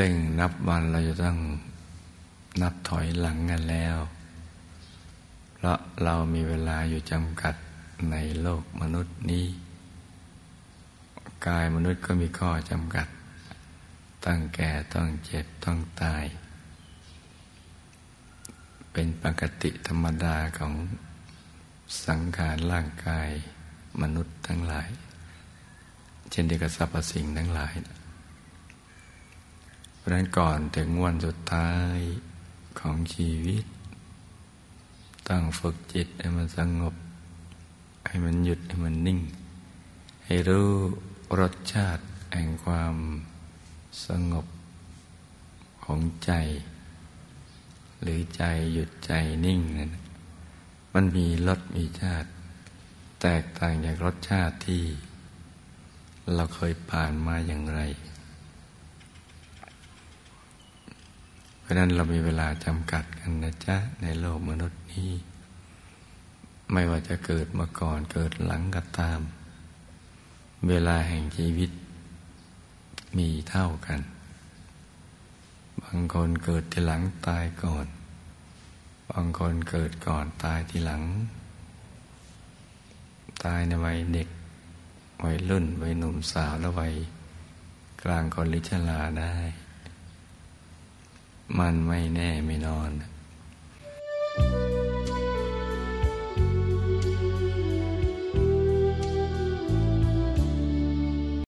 ซึ่งนับวันเราจะต้องนับถอยหลังกันแล้ว เพราะเรามีเวลาอยู่จำกัดในโลกมนุษย์นี้ กายมนุษย์ก็มีข้อจำกัดตั้งแก่ต้องเจ็บต้องตาย เป็นปกติธรรมดาของสังขารร่างกายมนุษย์ทั้งหลาย เช่นเดียวกับสรรพสิ่งทั้งหลายเพ ราะนั้นก่อนถึงวันสุดท้ายของชีวิต ต้องฝึกจิตให้มันสงบ ให้มันหยุดให้มันนิ่ง ให้รู้รสชาติแห่งความสงบของใจ หรือใจหยุดใจนิ่งนั้นมันมีรสมีชาติ แตกต่างจากรสชาติที่ เราเคยผ่านมาอย่างไร เพ ราะนั้นเรามีเวลาจำกัดกันนะจ๊ะ ในโลกมนุษย์นี้ ไม่ว่าจะเกิดมาก่อนเกิดหลังก็ตาม เวลาแห่งชีวิตมีเท่ากัน บางคนเกิดทีหลังตายก่อน บางคนเกิดก่อนตายทีหลัง ตายในวัยเด็ก วัยรุ่น วัยหนุ่มสาวและวัยกลางคนลิชลาได้ มันไม่แน่ไม่นอน thank you